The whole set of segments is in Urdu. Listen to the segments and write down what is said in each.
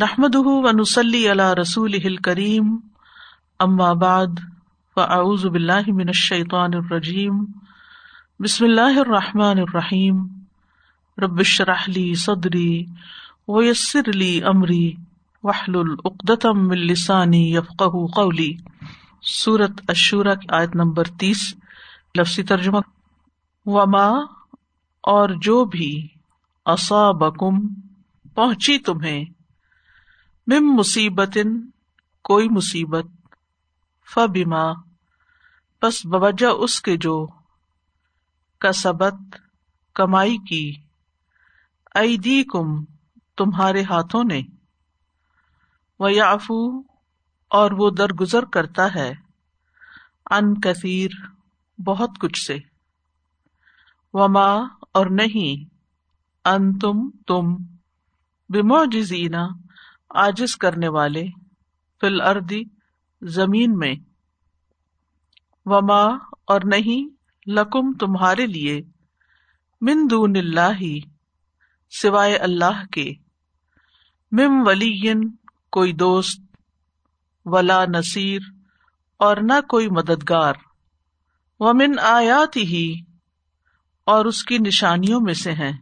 نحمد ونسلی علی رسول کریم اما بعد فاعوذ باللہ من الشیطان الرجیم بسم اللہ الرحمن الرحیم رب اشرح لی صدری ویسر لی امری واحلل عقدۃ من لسانی یفقهوا قولی سورۃ الشورى کی آیت نمبر 30 لفظی ترجمہ۔ وما، اور جو بھی اصابکم، پہنچی تمہیں۔ مم مصیبت کوئی مصیبت، فبما بس بوجہ اس کے جو کسبت، کمائی کی ایدی کم تمہارے ہاتھوں نے وہ یافو اور وہ درگزر کرتا ہے، ان کثیر، بہت کچھ سے، وما، اور نہیں ان تم تم بموجزینہ آجز کرنے والے فل اردی زمین میں۔ وما اور نہیں، لکم تمہارے لیے من دون اللہ، سوائے اللہ کے۔ مم ولی کوئی دوست، ولا نصیر اور نہ کوئی مددگار۔ و من آیات ہی اور اس کی نشانیوں میں سے ہیں۔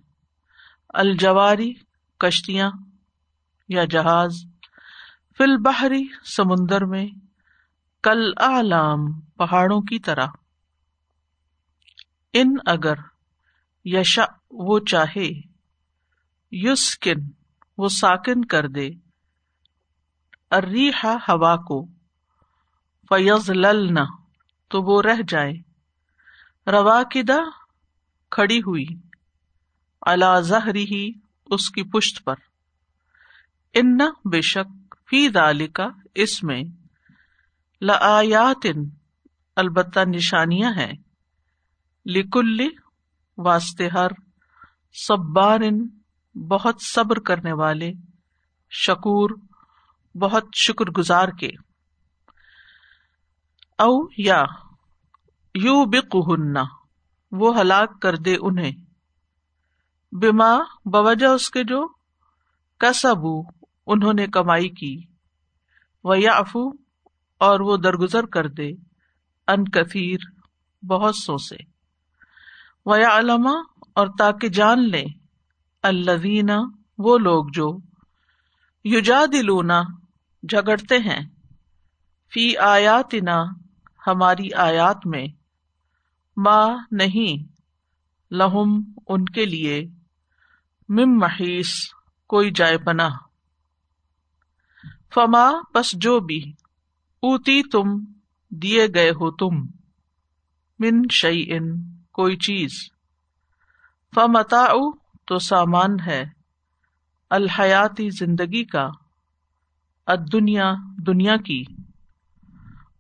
الجواری، کشتیاں۔ یا جہاز فل بحری سمندر میں، کل آلام پہاڑوں کی طرح۔ ان اگر یشا وہ چاہے، یسکن وہ ساکن کر دے۔ اریحا ہوا کو فیض للنا تو وہ رہ جائے۔ روا کدا کھڑی ہوئی اللہ زہری ہی اس کی پشت پر۔ ان بے شک فی کا اس میں لآیات البتہ نشانیاں ہیں۔ لکل واسطے ہر سبار بہت صبر کرنے والے، شکور، بہت شکر گزار کے۔ او یا یو بک وہ ہلاک کر دے انہیں۔ بما، بوجہ اس کے جو کسبو۔ انہوں نے کمائی کی۔ وہ یا افو اور وہ درگزر کر دے۔ ان کثیر، بہت سو سے ویا علما اور تاکہ جان لے۔ الزینہ وہ لوگ جو یوجا دلونا جھگڑتے ہیں۔ فی آیات ہماری آیات میں۔ ماں نہیں۔ لہم، ان کے لیے۔ مم محیث کوئی جائے پناہ۔ فما، بس جو بھی اوتی تم، دیے گئے ہو تم، من شعی ان کوئی چیز۔ فمتا تو سامان ہے، الحیاتی زندگی کا دنیا دنیا کی۔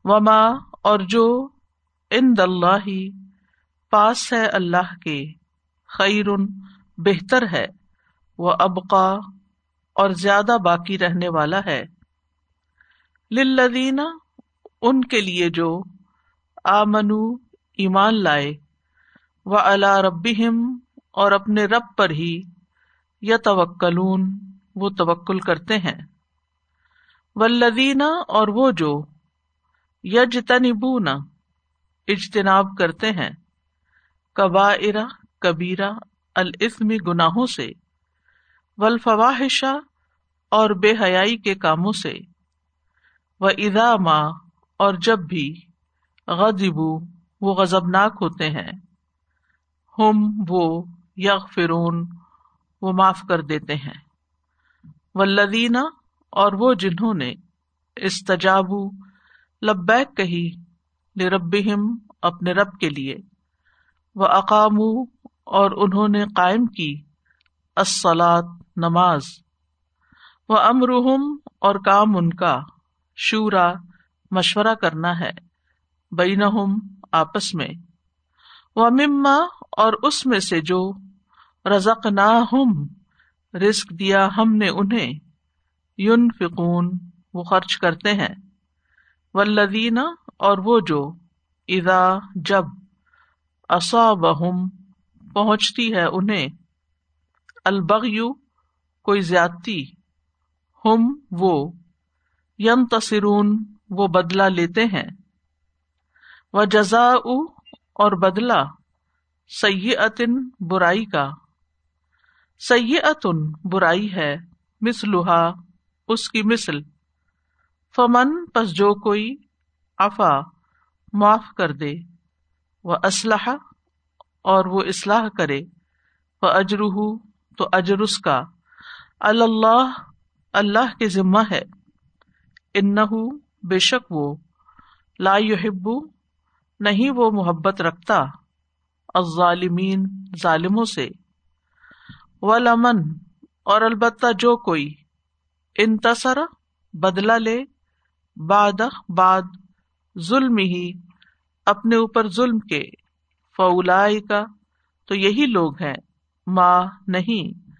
وما، اور جو ان دلہ پاس ہے اللہ کے خیر بہتر ہے وہ ابقا، اور زیادہ باقی رہنے والا ہے۔ للذین، ان کے لیے جو آمنو، ایمان لائے و اللہ رب اور اپنے رب پر ہی یا توکلون وہ توکل کرتے ہیں۔ ولدینہ اور وہ جو یجتنبونا اجتناب کرتے ہیں۔ کبا ارا کبیرا السمی گناہوں سے۔ ولفواہشا اور بے حیائی کے کاموں سے۔ وہ ادا ماں اور جب بھی غدبو وہ غزبناک ہوتے ہیں۔ ہم وہ یغ فرون وہ معاف کر دیتے ہیں۔ ولدینہ اور وہ جنہوں نے استجابو، لبیک کہی رب اپنے رب کے لیے۔ وہ اقام اور انہوں نے قائم کی السلاط نماز۔ وہ امرحم اور کام ان کا۔ شورا مشورہ کرنا ہے بینہم آپس میں۔ وہ مما اور اس میں سے جو رزق نہ ہم دیا ہم نے انہیں یون فکون وہ خرچ کرتے ہیں۔ ولدینہ اور وہ جو ادا جب اصا بہم پہنچتی ہے انہیں البغیو کوئی زیادتی، ہم وہ یم تصرون وہ بدلا لیتے ہیں۔ وہ جزا اور بدلا سی برائی کا۔ سی برائی ہے مسلحا اس کی مثل۔ فمن، پس جو کوئی افا معاف کر دے۔ وہ اسلحہ اور وہ اصلاح کرے۔ وہ اجرح تو اجرس کا۔ اللہ اللہ کے ذمہ ہے۔ ان بے شک وہ لا يحب نہیں وہ محبت رکھتا الظالمین ظالموں سے۔ ولمن اور البتہ جو کوئی انتصر بدلا لے باد باد ظلم ہی اپنے اوپر ظلم کے۔ فولا کا تو یہی لوگ ہیں۔ ماں نہیں،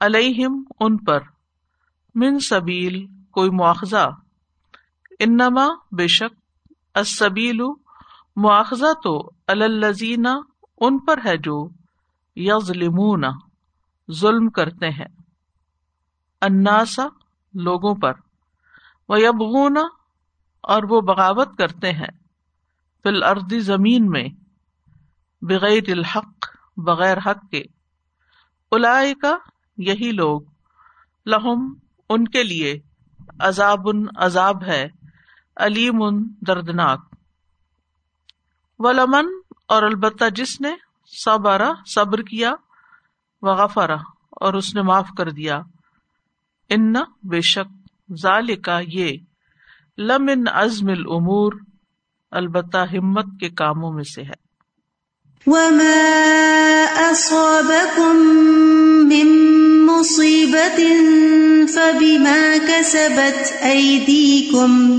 علیہم، ان پر۔ من سبیل، کوئی مواخذہ۔ انما بے شک اسبیل مواخذہ تو الزین ان پر ہے جو یظلمون، ظلم کرتے ہیں۔ اناسا لوگوں پر۔ وہ یبغون اور وہ بغاوت کرتے ہیں۔ فل اردی زمین میں، بغیر الحق، بغیر حق کے۔ الاائے کا یہی لوگ، لہم ان کے لیے عذاب عذاب ہے۔ علیم دردناک۔ ولمن، اور البتہ جس نے صبر صبر کیا وغفرا اور اس نے معاف کر دیا۔ ان بے شک ظال کا یہ لمن ازم العمور البتہ ہمت کے کاموں میں سے ہے۔ وما أصابكم من مصيبة فبما كسبت أيديكم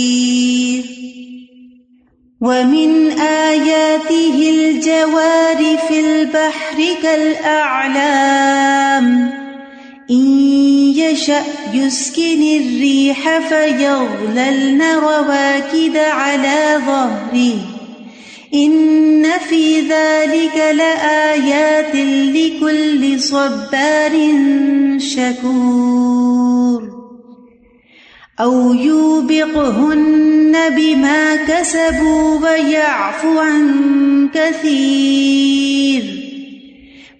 ومن آياته الجوار في البحر كالأعلام إن يشأ يسكن الريح فيغللن رواكد على ظهره إن في ذلك لآيات لكل صبار شكور أو يوبقهن بما كسبوا ويعفو عن كثير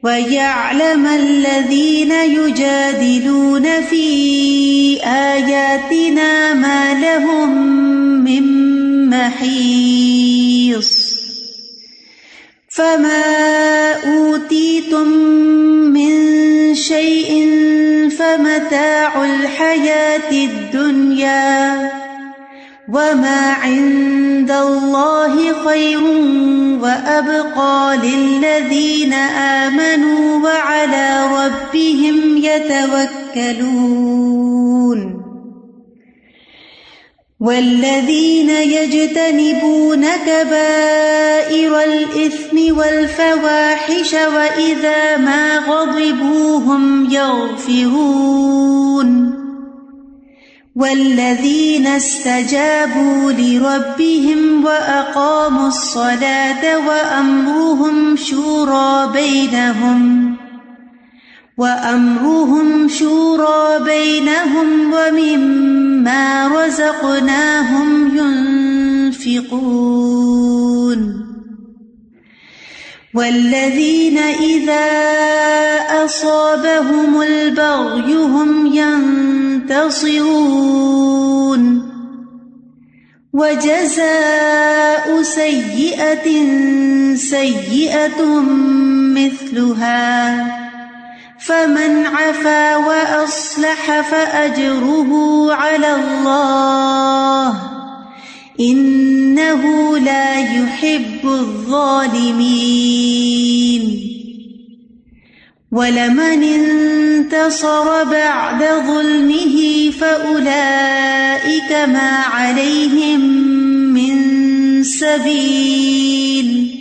ويعلم الذين يجادلون في آياتنا ما لهم من محيص فما أوتيتم من شيء فمتاع الحياة الدنيا وما عند الله خير وأبقى للذين آمنوا وعلى ربهم يتوكلون والذين يجتنبون كبائر الإثم والفواحش وإذا ما غضبوا هم يغفرون والذين استجابوا لربهم وأقاموا الصلاة وأمرهم شورى بينهم وأمرهم شورى بينهم ومما رزقناهم ينفقون والذين إذا أصابهم البغي هم ينتصرون وجزاء سيئة سيئة مثلها فمن عفا وأصلح فأجره على الله إنه لا يحب الظالمين ولمن انتصر بعد ظلمه فأولئك ما عليهم من السبيل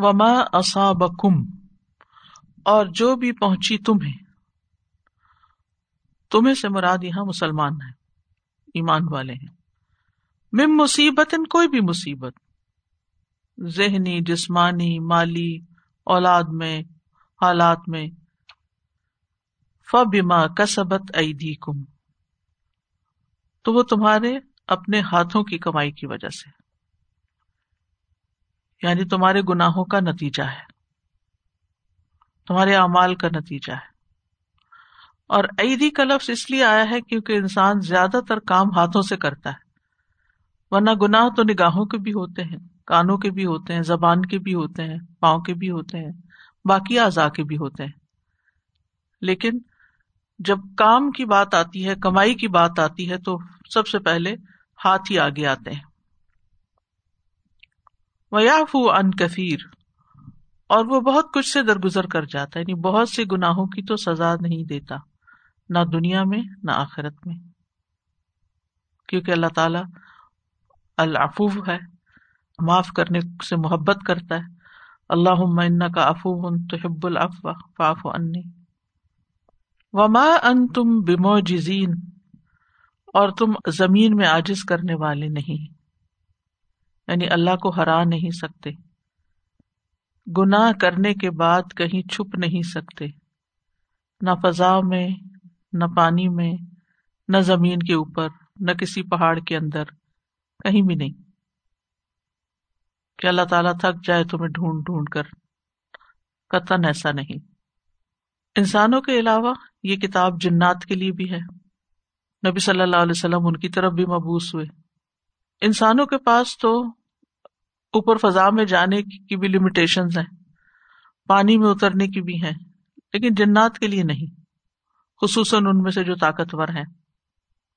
وما اصابکم اور جو بھی پہنچی تمہیں۔ تمہیں سے مراد یہاں مسلمان ہے ایمان والے ہیں۔ مم مصیبت کوئی بھی مصیبت۔ ذہنی، جسمانی، مالی، اولاد میں، حالات میں۔ فبما کسبت ایدی کم تو وہ تمہارے اپنے ہاتھوں کی کمائی کی وجہ سے۔ یعنی تمہارے گناہوں کا نتیجہ ہے۔ تمہارے اعمال کا نتیجہ ہے۔ اور عیدی کا لفظ اس لیے آیا ہے کیونکہ انسان زیادہ تر کام ہاتھوں سے کرتا ہے۔ ورنہ گناہ تو نگاہوں کے بھی ہوتے ہیں، کانوں کے بھی ہوتے ہیں، زبان کے بھی ہوتے ہیں، پاؤں کے بھی ہوتے ہیں، باقی اعضاء کے بھی ہوتے ہیں۔ لیکن جب کام کی بات آتی ہے، کمائی کی بات آتی ہے تو سب سے پہلے ہاتھ ہی آگے آتے ہیں۔ ویافو ان کثیر اور وہ بہت کچھ سے درگزر کر جاتا ہے یعنی بہت سے گناہوں کی تو سزا نہیں دیتا، نہ دنیا میں، نہ آخرت میں۔ کیونکہ اللہ تعالی العفو ہے، معاف کرنے سے محبت کرتا ہے۔ اللہ ان کا افو تو حب العفو فاف انی وما ان تم بمو اور تم زمین میں آجز کرنے والے نہیں۔ یعنی اللہ کو ہرا نہیں سکتے۔ گناہ کرنے کے بعد کہیں چھپ نہیں سکتے۔ نہ فضا میں، نہ پانی میں، نہ زمین کے اوپر، نہ کسی پہاڑ کے اندر، کہیں بھی نہیں۔ کہ اللہ تعالیٰ تھک جائے تمہیں ڈھونڈ ڈھونڈ کر، قطن ایسا نہیں۔ انسانوں کے علاوہ یہ کتاب جنات کے لیے بھی ہے۔ نبی صلی اللہ علیہ وسلم ان کی طرف بھی مبوس ہوئے۔ انسانوں کے پاس تو اوپر فضا میں جانے کی بھی لمیٹیشن ہیں، پانی میں اترنے کی بھی ہیں، لیکن جنات کے لیے نہیں، خصوصاً ان میں سے جو طاقتور ہیں،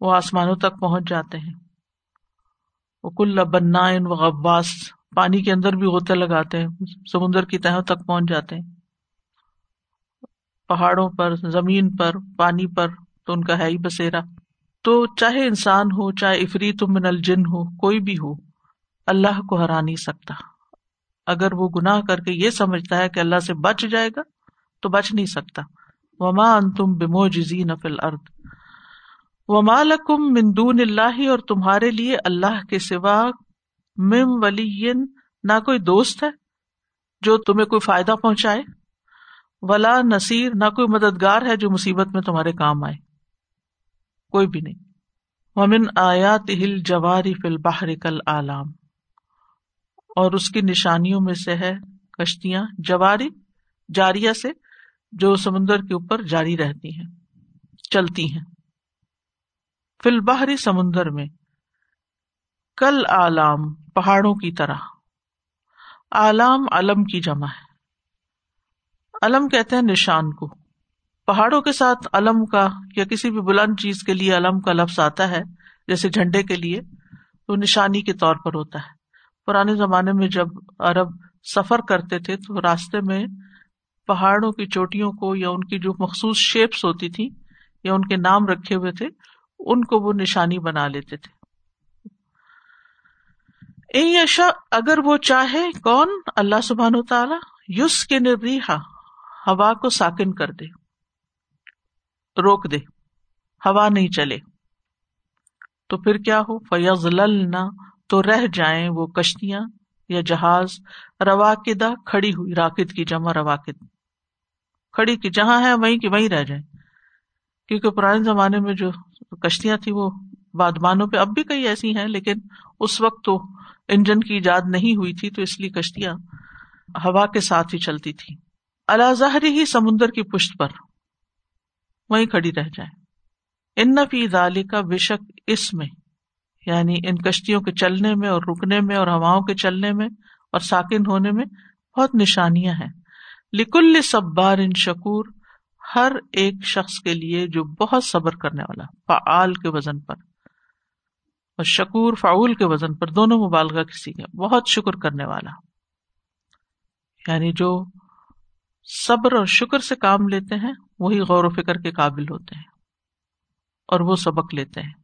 وہ آسمانوں تک پہنچ جاتے ہیں۔ وہ کل بنا و غواس پانی کے اندر بھی ہوتے لگاتے ہیں، سمندر کی تہوں تک پہنچ جاتے ہیں۔ پہاڑوں پر، زمین پر، پانی پر تو ان کا ہے ہی بسیرا تو چاہے انسان ہو، چاہے افری من الجن ہو، کوئی بھی ہو اللہ کو ہرا نہیں سکتا۔ اگر وہ گناہ کر کے یہ سمجھتا ہے کہ اللہ سے بچ جائے گا، تو بچ نہیں سکتا۔ وما ان تم بمو جزی نفل ارد وما لکم مندون اللہ اور تمہارے لیے اللہ کے سوا مم ولی نہ کوئی دوست ہے جو تمہیں کوئی فائدہ پہنچائے، ولا نصیر نہ کوئی مددگار ہے جو مصیبت میں تمہارے کام آئے۔ کوئی بھی نہیں۔ ومن آیات ہل جواری فل باہر کل آلام اور اس کی نشانیوں میں سے ہے کشتیاں، جواری جاریا سے، جو سمندر کے اوپر جاری رہتی ہیں، چلتی ہیں۔ فل باہری سمندر میں، کل آلام پہاڑوں کی طرح۔ آلام علم کی جمع ہے۔ علم کہتے ہیں نشان کو۔ پہاڑوں کے ساتھ علم کا یا کسی بھی بلند چیز کے لیے علم کا لفظ آتا ہے، جیسے جھنڈے کے لیے، تو نشانی کے طور پر ہوتا ہے۔ پرانے زمانے میں جب عرب سفر کرتے تھے تو راستے میں پہاڑوں کی چوٹیوں کو یا ان کی جو مخصوص شیپس ہوتی تھی یا ان کے نام رکھے ہوئے تھے، ان کو وہ نشانی بنا لیتے تھے۔ یشا، اگر وہ چاہے، کون؟ اللہ سبحان تعالی یوس کے نریحا ہوا کو ساکن کر دے۔ روک دے۔ ہوا نہیں چلے۔ تو پھر کیا ہو؟ فیض تو رہ جائیں وہ کشتیاں یا جہاز، رواقدہ کھڑی ہوئی راکد کی جمع رواقد۔ کھڑی کی جہاں ہے، وہیں کی وہیں رہ جائیں۔ کیونکہ پرانے زمانے میں جو کشتیاں تھی وہ بادمانوں پہ اب بھی کئی ایسی ہیں، لیکن اس وقت تو انجن کی ایجاد نہیں ہوئی تھی، تو اس لیے کشتیاں ہوا کے ساتھ ہی چلتی تھی اللہ ہی سمندر کی پشت پر وہیں کھڑی رہ جائے ان فی ذالک کا بے شک اس میں۔ یعنی ان کشتیوں کے چلنے میں اور رکنے میں اور ہواؤں کے چلنے میں اور ساکن ہونے میں بہت نشانیاں ہیں۔ لکل صبار ان شکور، ہر ایک شخص کے لیے جو بہت صبر کرنے والا، فعال کے وزن پر۔ اور شکور، فعول کے وزن پر، دونوں مبالغہ کسی کا بہت شکر کرنے والا۔ یعنی جو صبر اور شکر سے کام لیتے ہیں، وہی غور و فکر کے قابل ہوتے ہیں اور وہ سبق لیتے ہیں۔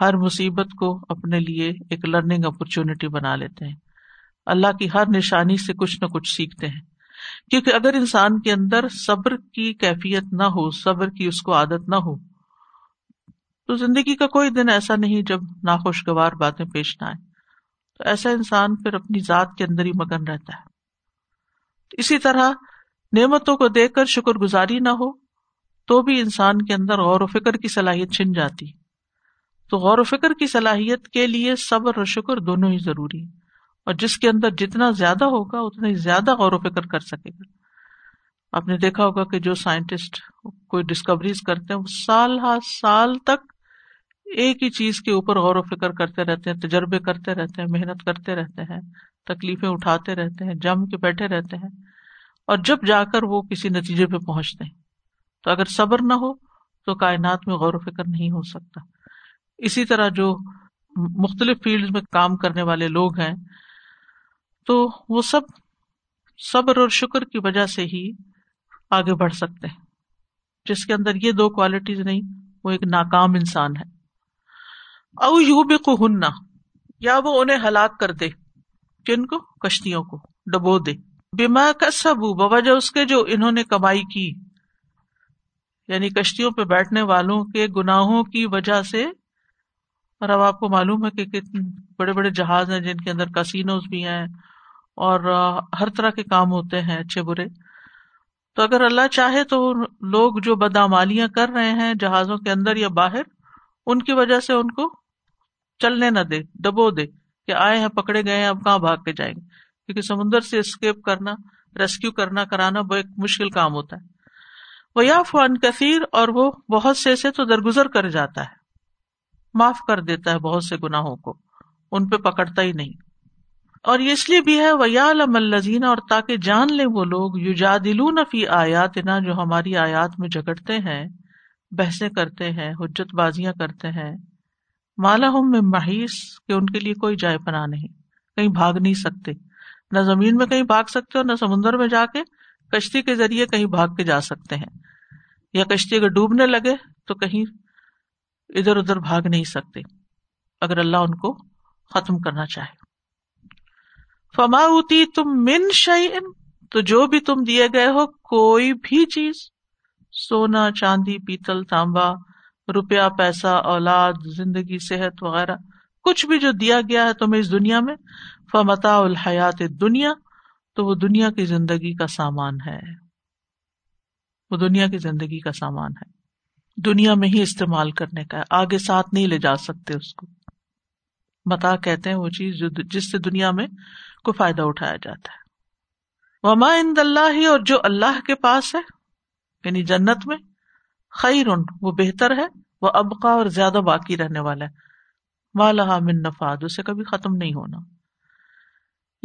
ہر مصیبت کو اپنے لیے ایک لرننگ اپرچونٹی بنا لیتے ہیں۔ اللہ کی ہر نشانی سے کچھ نہ کچھ سیکھتے ہیں۔ کیونکہ اگر انسان کے اندر صبر کی کیفیت نہ ہو، صبر کی اس کو عادت نہ ہو، تو زندگی کا کوئی دن ایسا نہیں جب ناخوشگوار باتیں پیش نہ آئے تو ایسا انسان پھر اپنی ذات کے اندر ہی مگن رہتا ہے۔ اسی طرح نعمتوں کو دیکھ کر شکر گزاری نہ ہو تو بھی انسان کے اندر غور و فکر کی صلاحیت چھن جاتی۔ تو غور و فکر کی صلاحیت کے لیے صبر اور شکر دونوں ہی ضروری اور جس کے اندر جتنا زیادہ ہوگا، اتنا ہی زیادہ غور و فکر کر سکے گا۔ آپ نے دیکھا ہوگا کہ جو سائنٹسٹ کوئی ڈسکوریز کرتے ہیں، وہ سال ہر سال تک ایک ہی چیز کے اوپر غور و فکر کرتے رہتے ہیں، تجربے کرتے رہتے ہیں، محنت کرتے رہتے ہیں، تکلیفیں اٹھاتے رہتے ہیں، جم کے بیٹھے رہتے ہیں۔ اور جب جا کر وہ کسی نتیجے پہ پہنچتے ہیں، تو اگر صبر نہ ہو، تو کائنات میں غور و فکر نہیں ہو سکتا۔ اسی طرح جو مختلف فیلڈ میں کام کرنے والے لوگ ہیں، تو وہ سب صبر اور شکر کی وجہ سے ہی آگے بڑھ سکتے ہیں۔ جس کے اندر یہ دو کوالٹیز نہیں، وہ ایک ناکام انسان ہے۔ او یو بے کو یا وہ انہیں ہلاک کر دے، کن کو؟ کشتیوں کو، ڈبو دے۔ بیما کا سب بوجہ اس کے جو انہوں نے کمائی کی۔ یعنی کشتیوں پہ بیٹھنے والوں کے گناہوں کی وجہ سے اور اب آپ کو معلوم ہے کہ کتنے بڑے بڑے جہاز ہیں جن کے اندر کسینوز بھی ہیں اور ہر طرح کے کام ہوتے ہیں اچھے برے۔ تو اگر اللہ چاہے تو لوگ جو بدامالیاں کر رہے ہیں جہازوں کے اندر یا باہر، ان کی وجہ سے ان کو چلنے نہ دے، دبو دے کہ آئے ہیں، پکڑے گئے ہیں، اب کہاں بھاگ کے جائیں گے؟ کیونکہ سمندر سے اسکیپ کرنا ریسکیو کرنا، کرانا وہ ایک مشکل کام ہوتا ہے۔ وہ یا فن کثیر اور وہ بہت سے سے تو درگزر کر جاتا ہے۔ معاف کر دیتا ہے بہت سے گناہوں کو۔ ان پہ پکڑتا ہی نہیں۔ اور یہ اس لیے بھی ہے ویالم الزین اور تاکہ جان لے وہ لوگ یو فی آیات نا جو ہماری آیات میں جگڑتے ہیں، بحثیں کرتے ہیں، حجت بازیاں کرتے ہیں۔ مالا ہم میں محیث کہ ان کے لیے کوئی جائے پناہ نہیں۔ کہیں بھاگ نہیں سکتے۔ نہ زمین میں کہیں بھاگ سکتے ہو، نہ سمندر میں جا کے کشتی کے ذریعے کہیں بھاگ کے جا سکتے ہیں۔ یا کشتی اگر ڈوبنے لگے، تو کہیں ادھر ادھر بھاگ نہیں سکتے اگر اللہ ان کو ختم کرنا چاہے۔ فما ہوتی تم من شعین تو جو بھی تم دیے گئے ہو، کوئی بھی چیز، سونا، چاندی، پیتل، تانبا، روپیہ، پیسہ، اولاد، زندگی، صحت وغیرہ، کچھ بھی جو دیا گیا ہے تمہیں اس دنیا میں فمتا الحیات دنیا تو وہ دنیا کی زندگی کا سامان ہے۔ وہ دنیا کی زندگی کا سامان ہے۔ دنیا میں ہی استعمال کرنے کا ہے۔ آگے ساتھ نہیں لے جا سکتے اس کو۔ متا کہتے ہیں وہ چیز جو جس سے دنیا میں کوئی فائدہ اٹھایا جاتا ہے۔ وما ان اللہ اور جو اللہ کے پاس ہے یعنی جنت میں خیر وہ بہتر ہے، وہ ابقا اور زیادہ باقی رہنے والا ہے۔ مالہ من نفاد، اسے کبھی ختم نہیں ہونا۔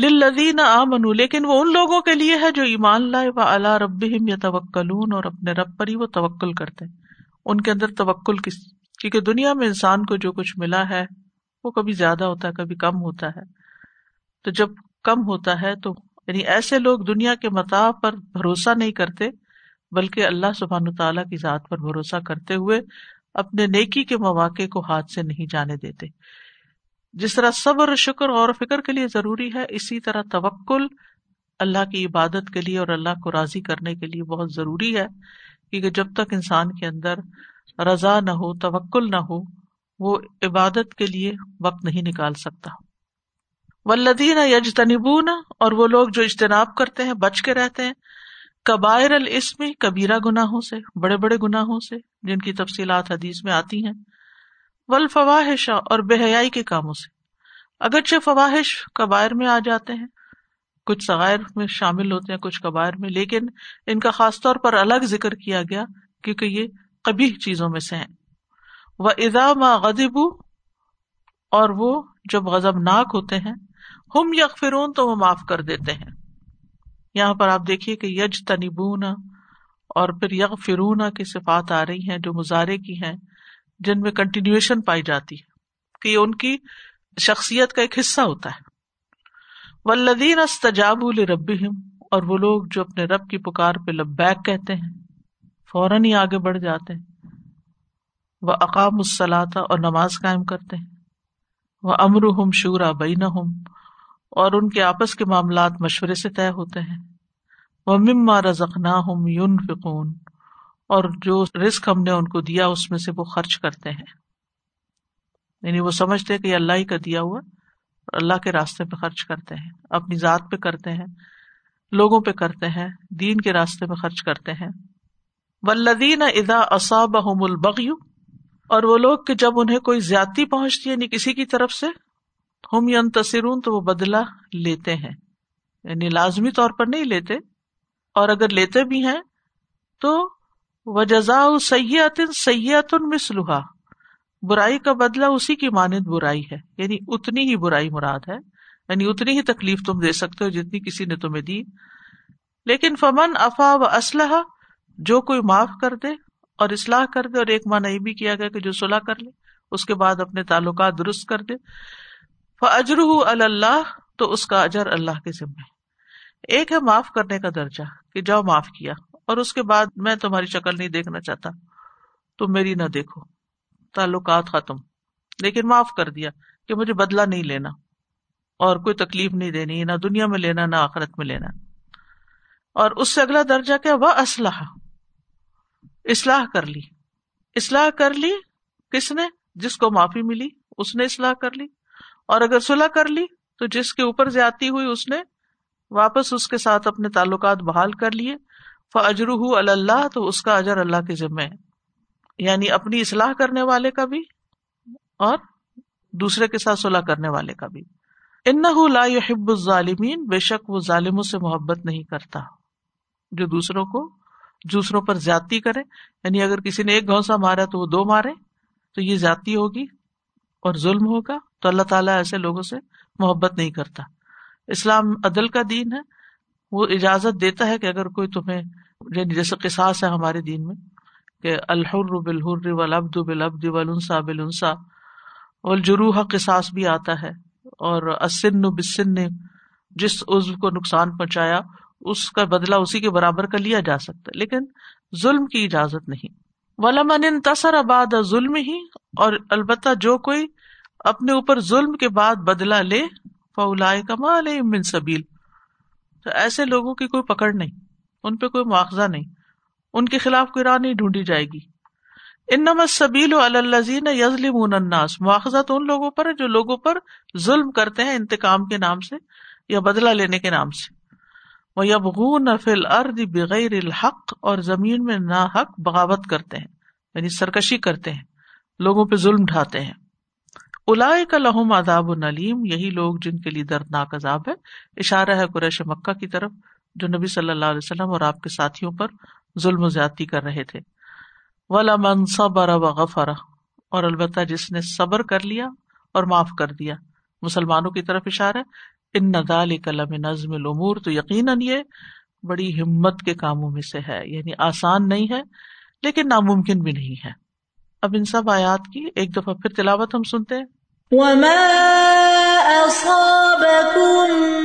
للذین آمنوا، لیکن وہ ان لوگوں کے لیے ہے جو ایمان لائے۔ وہ اللہ رب یا اور اپنے رب پر ہی وہ توکل کرتے ان کے اندر توکل کس، کیونکہ دنیا میں انسان کو جو کچھ ملا ہے، وہ کبھی زیادہ ہوتا ہے، کبھی کم ہوتا ہے۔ تو جب کم ہوتا ہے تو یعنی ایسے لوگ دنیا کے متا پر بھروسہ نہیں کرتے، بلکہ اللہ سبحان تعالیٰ کی ذات پر بھروسہ کرتے ہوئے اپنے نیکی کے مواقع کو ہاتھ سے نہیں جانے دیتے۔ جس طرح صبر، شکر اور فکر کے لیے ضروری ہے، اسی طرح توکل اللہ کی عبادت کے لیے اور اللہ کو راضی کرنے کے لیے بہت ضروری ہے۔ کیونکہ جب تک انسان کے اندر رضا نہ ہو، توکل نہ ہو، وہ عبادت کے لیے وقت نہیں نکال سکتا۔ ولدین یج تنبون اور وہ لوگ جو اجتناب کرتے ہیں، بچ کے رہتے ہیں۔ کبائر الاسم، کبیرہ گناہوں سے، بڑے بڑے گناہوں سے، جن کی تفصیلات حدیث میں آتی ہیں۔ ول فواہش اور بے حیائی کے کاموں سے۔ اگرچہ فواہش کبائر میں آ جاتے ہیں کچھ سغیر میں شامل ہوتے ہیں، کچھ کبائر میں، لیکن ان کا خاص طور پر الگ ذکر کیا گیا کیونکہ یہ کبھی چیزوں میں سے ہیں۔ وہ ادا ما اور وہ جب غزب ناک ہوتے ہیں، ہم یغفرون، تو وہ معاف کر دیتے ہیں۔ یہاں پر آپ دیکھیے کہ یج تنبون اور پھر یغ فرون کی صفات آ رہی ہیں جو مظاہرے کی ہیں، جن میں کنٹینیوشن پائی جاتی ہے۔ کہ یہ ان کی شخصیت کا ایک حصہ ہوتا ہے۔ ولدین استجاب رب اور وہ لوگ جو اپنے رب کی پکار پہ لبیک کہتے ہیں، فوراً ہی آگے بڑھ جاتے ہیں۔ وہ اقام السلاتا اور نماز قائم کرتے ہیں۔ وہ امر ہم شورا بین ہم اور ان کے آپس کے معاملات مشورے سے طے ہوتے ہیں۔ وہ مما رزقنا ہم یون فکون اور جو رسک ہم نے ان کو دیا اس میں سے وہ خرچ کرتے ہیں۔ یعنی وہ سمجھتے کہ یہ اللہ ہی کا دیا ہوا اللہ کے راستے پہ خرچ کرتے ہیں، اپنی ذات پہ کرتے ہیں، لوگوں پہ کرتے ہیں، دین کے راستے میں خرچ کرتے ہیں۔ ولدین ادا اصاب البغی اور وہ لوگ کہ جب انہیں کوئی زیادتی پہنچتی ہے یعنی کسی کی طرف سے، ہم یا تصرون تو وہ بدلا لیتے ہیں۔ یعنی لازمی طور پر نہیں لیتے، اور اگر لیتے بھی ہیں، تو وہ جزا سیاحت سیاحت مسلوحا برائی کا بدلا اسی کی مانند برائی ہے۔ یعنی اتنی ہی برائی مراد ہے۔ یعنی اتنی ہی تکلیف تم دے سکتے ہو جتنی کسی نے تمہیں دی۔ لیکن فمن افا و اسلحہ جو کوئی معاف کر دے اور اصلاح کر دے اور ایک مانا یہ بھی کیا گیا کہ جو صلاح کر لے، اس کے بعد اپنے تعلقات درست کر دے۔ فجر اللہ، تو اس کا اجر اللہ کے ذمے ایک ہے معاف کرنے کا درجہ، کہ جاؤ معاف کیا۔ اور اس کے بعد میں تمہاری شکل نہیں دیکھنا چاہتا، تم میری نہ دیکھو۔ تعلقات ختم۔ لیکن معاف کر دیا کہ مجھے بدلا نہیں لینا اور کوئی تکلیف نہیں دینی، نہ دنیا میں لینا، نہ آخرت میں لینا۔ اور اس سے اگلا درجہ کیا؟ وہ اسلحہ اصلاح کر لی۔ اصلاح کر لی کس نے؟ جس کو معافی ملی، اس نے اصلاح کر لی۔ اور اگر صلاح کر لی تو جس کے اوپر زیادتی ہوئی، اس نے واپس اس کے ساتھ اپنے تعلقات بحال کر لیے۔ فجرو اللہ تو اس کا اجر اللہ کے ذمے ہے۔ یعنی اپنی اصلاح کرنے والے کا بھی اور دوسرے کے ساتھ صلاح کرنے والے کا بھی۔ ان لا يحب الظالمین، بے شک وہ ظالموں سے محبت نہیں کرتا۔ جو دوسروں کو، دوسروں پر زیادتی کرے۔ یعنی اگر کسی نے ایک گھونسا مارا تو وہ دو مارے، تو یہ زیادتی ہوگی اور ظلم ہوگا۔ تو اللہ تعالیٰ ایسے لوگوں سے محبت نہیں کرتا۔ اسلام عدل کا دین ہے۔ وہ اجازت دیتا ہے کہ اگر کوئی تمہیں یعنی جیسے قصاص ہے ہمارے دین میں کہ الحر بالحر ولابد بالابد ولنسا بالنسا والجروح قصاص بھی آتا ہے، اور اسن بسن جس عزو کو نقصان پہنچایا، اس کا بدلا اسی کے برابر کا لیا جا سکتا ہے، لیکن ظلم کی اجازت نہیں۔ ولامن تصر آباد ظلم ہی اور البتہ جو کوئی اپنے اوپر ظلم کے بعد بدلا لے فلا کمال من سبیل تو ایسے لوگوں کی کوئی پکڑ نہیں، ان پہ کوئی مواخذہ نہیں۔ ان کے خلاف کوئی راہ نہیں ڈھونڈی جائے گی۔ ان نمت سبیل و الزین یزلم الناس مواخذہ تو ان لوگوں پر جو لوگوں پر ظلم کرتے ہیں انتقام کے نام سے یا بدلا لینے کے نام سے۔ وہ یبغون فل ارد بغیر الحق، اور زمین میں نا حق بغاوت کرتے ہیں یعنی سرکشی کرتے ہیں، لوگوں پہ ظلم ڈھاتے ہیں۔ الاائے کا لہم عذاب نلیم، یہی لوگ جن کے لیے دردناک عذاب ہے، اشارہ ہے قریش مکہ کی طرف، جو نبی صلی اللہ علیہ وسلم اور آپ کے ساتھیوں پر ظلم و زیادتی کر رہے تھے۔ ولا من صبر و غفرا اور البتہ جس نے صبر کر لیا اور معاف کر دیا۔ مسلمانوں کی طرف اشارہ ان ندال کلم نظم العمور تو یقیناً یہ بڑی ہمت کے کاموں میں سے ہے۔ یعنی آسان نہیں ہے، لیکن ناممکن بھی نہیں ہے۔ اب ان سب آیات کی ایک دفعہ پھر تلاوت ہم سنتے ہیں۔ وما أصابكم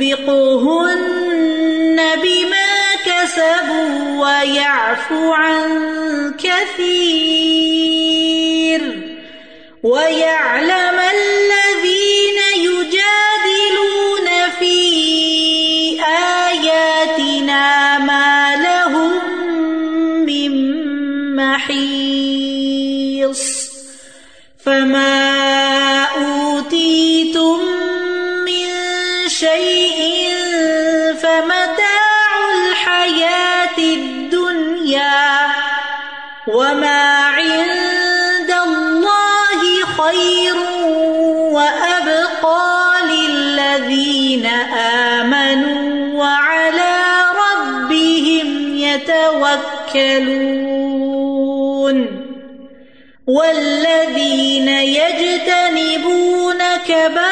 يوبقهن بما كسبوا ويعفو عن كثير ويعلم يتوكلون والذين يجتنبون كبائر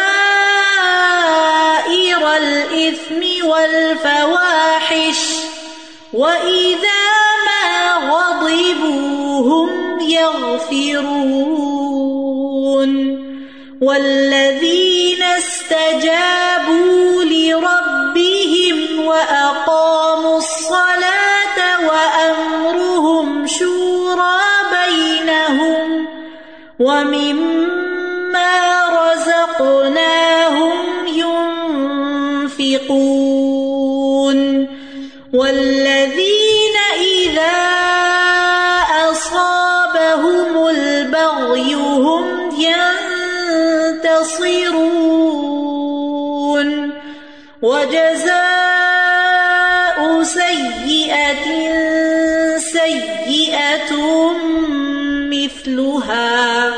الإثم والفواحش وإذا ما غضبوا هم يغفرون والذين استجابوا ومما رزقناهم ينفقون والذين إذا أصابهم البغي هم ينتصرون وجزاء سيئة سيئة مثلها،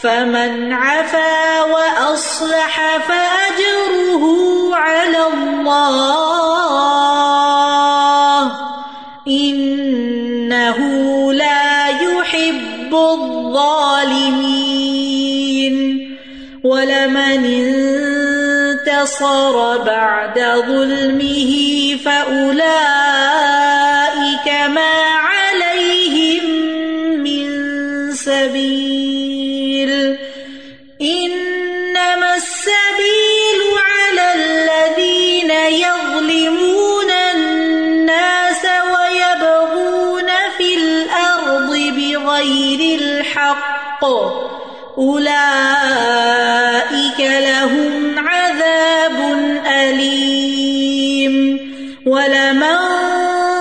فمن عفا وأصلح فأجره على الله، إنه لا يحب الظالمين. ولمن انتصر بعد ظلمه فأولئك ما أولئك لهم عذاب أليم. ولمن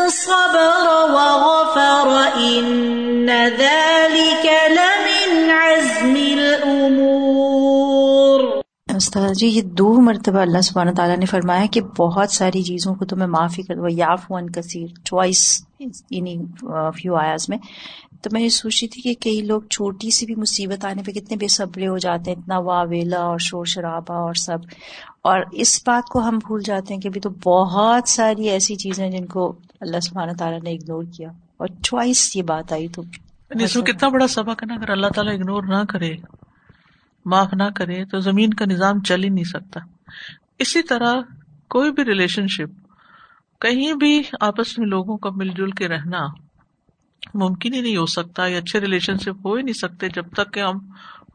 صبر وغفر إن ذلك لمن عزم الأمور. استاد جی یہ دو مرتبہ اللہ سبحانہ تعالیٰ نے فرمایا کہ بہت ساری چیزوں کو تمہیں معافی کر دو یاف ون کثیر چوائس انہیں فیو آیاز میں۔ تو میں یہ سوچ رہی تھی کہ کئی لوگ چھوٹی سی بھی مصیبت آنے پہ کتنے بے صبرے ہو جاتے ہیں اتنا واویلا اور شور شرابہ اور سب۔ اور اس بات کو ہم بھول جاتے ہیں کہ ابھی تو بہت ساری ایسی چیزیں ہیں جن کو اللہ سبحانہ تعالیٰ نے اگنور کیا۔ اور چوائس یہ بات آئی تو اس میں کتنا بڑا سبق ہے نا اگر اللہ تعالیٰ اگنور نہ کرے معاف نہ کرے تو زمین کا نظام چل ہی نہیں سکتا۔ اسی طرح کوئی بھی ریلیشن شپ کہیں بھی آپس میں لوگوں کا مل جل کے رہنا ممکن ہی نہیں ہو سکتا یا اچھے ریلیشن شپ ہو ہی نہیں سکتے جب تک کہ ہم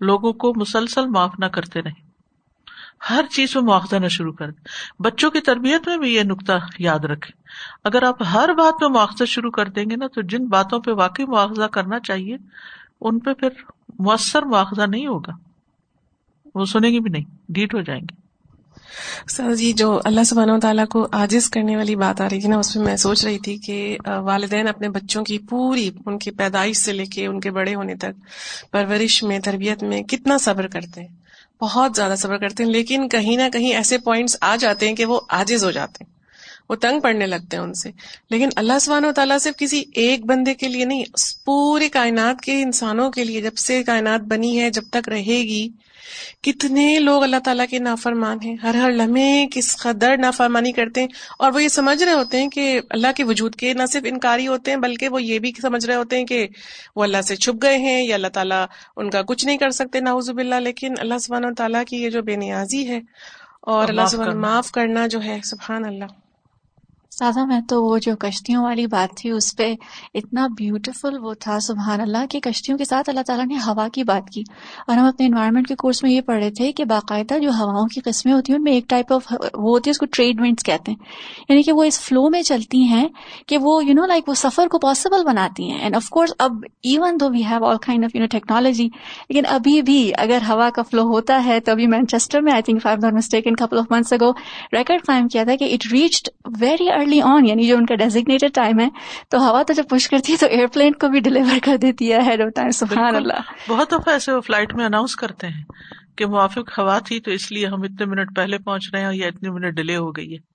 لوگوں کو مسلسل معاف نہ کرتے رہیں۔ ہر چیز میں مواخذہ نہ شروع کر دیں۔ بچوں کی تربیت میں بھی یہ نقطہ یاد رکھے اگر آپ ہر بات میں مواخذہ شروع کر دیں گے نا، تو جن باتوں پہ واقعی مواخذہ کرنا چاہیے، ان پہ پھر مؤثر مواخذہ نہیں ہوگا۔ وہ سنیں گے بھی نہیں، ڈیٹ ہو جائیں گے۔ سر جی جو اللہ سبحانہ و تعالیٰ کو عاجز کرنے والی بات آ رہی تھی نا، اس میں میں سوچ رہی تھی کہ والدین اپنے بچوں کی پوری، ان کی پیدائش سے لے کے ان کے بڑے ہونے تک پرورش میں، تربیت میں کتنا صبر کرتے ہیں؟ بہت زیادہ صبر کرتے ہیں، لیکن کہیں نہ کہیں ایسے پوائنٹس آ جاتے ہیں کہ وہ عاجز ہو جاتے ہیں، وہ تنگ پڑنے لگتے ہیں ان سے۔ لیکن اللہ سبحانہ و تعالیٰ صرف کسی ایک بندے کے لیے نہیں پورے کائنات کے انسانوں کے لیے، جب سے کائنات بنی ہے، جب تک رہے گی کتنے لوگ اللہ تعالیٰ کے نافرمان ہیں۔ ہر ہر لمحے کس قدر نافرمانی کرتے ہیں۔ اور وہ یہ سمجھ رہے ہوتے ہیں کہ اللہ کے وجود کے نہ صرف انکاری ہوتے ہیں بلکہ وہ یہ بھی سمجھ رہے ہوتے ہیں کہ وہ اللہ سے چھپ گئے ہیں یا اللہ تعالیٰ ان کا کچھ نہیں کر سکتے ناؤز باللہ۔ لیکن اللہ سبحانہ و تعالیٰ کی یہ جو بے نیازی ہے اور اللہ سبحانہ معاف کرنا جو ہے سبحان اللہ۔ سادہ، میں تو وہ جو کشتیوں والی بات تھی، اس پہ اتنا بیوٹیفل وہ تھا، سبحان اللہ، کہ کشتیوں کے ساتھ اللہ تعالیٰ نے ہوا کی بات کی۔ اور ہم اپنے انوائرمنٹ کے کورس میں یہ پڑھ رہے تھے کہ باقاعدہ جو ہواؤں کی قسمیں ہوتی ہیں، ان میں ایک ٹائپ آف وہ ہوتی ہے، اس کو ٹریڈ ونڈس کہتے ہیں۔ یعنی کہ وہ اس فلو میں چلتی ہیں کہ وہ یو نو لائک وہ سفر کو پاسبل بناتی ہیں۔ اینڈ آف کورس اب even though we have all kind of you know technology لیکن ابھی بھی اگر ہوا کا فلو ہوتا ہے، تو ابھی مینچسٹر میں I think five mistake in couple of months ago record قائم کیا تھا کہ it reached very early on یعنی جو ان کا ڈیزیگنیٹڈ ٹائم ہے تو ہوا تو جب پش کرتی ہے تو ایئر پلین کو بھی ڈلیور کر دیتی ہے ہیڈ آف ٹائم سبحان اللہ۔ بہت دفعہ ایسے وہ فلائٹ میں اناؤنس کرتے ہیں کہ موافق ہوا تھی تو اس لیے ہم اتنے منٹ پہلے پہنچ رہے ہیں یا اتنے منٹ ڈیلے ہو گئی ہے۔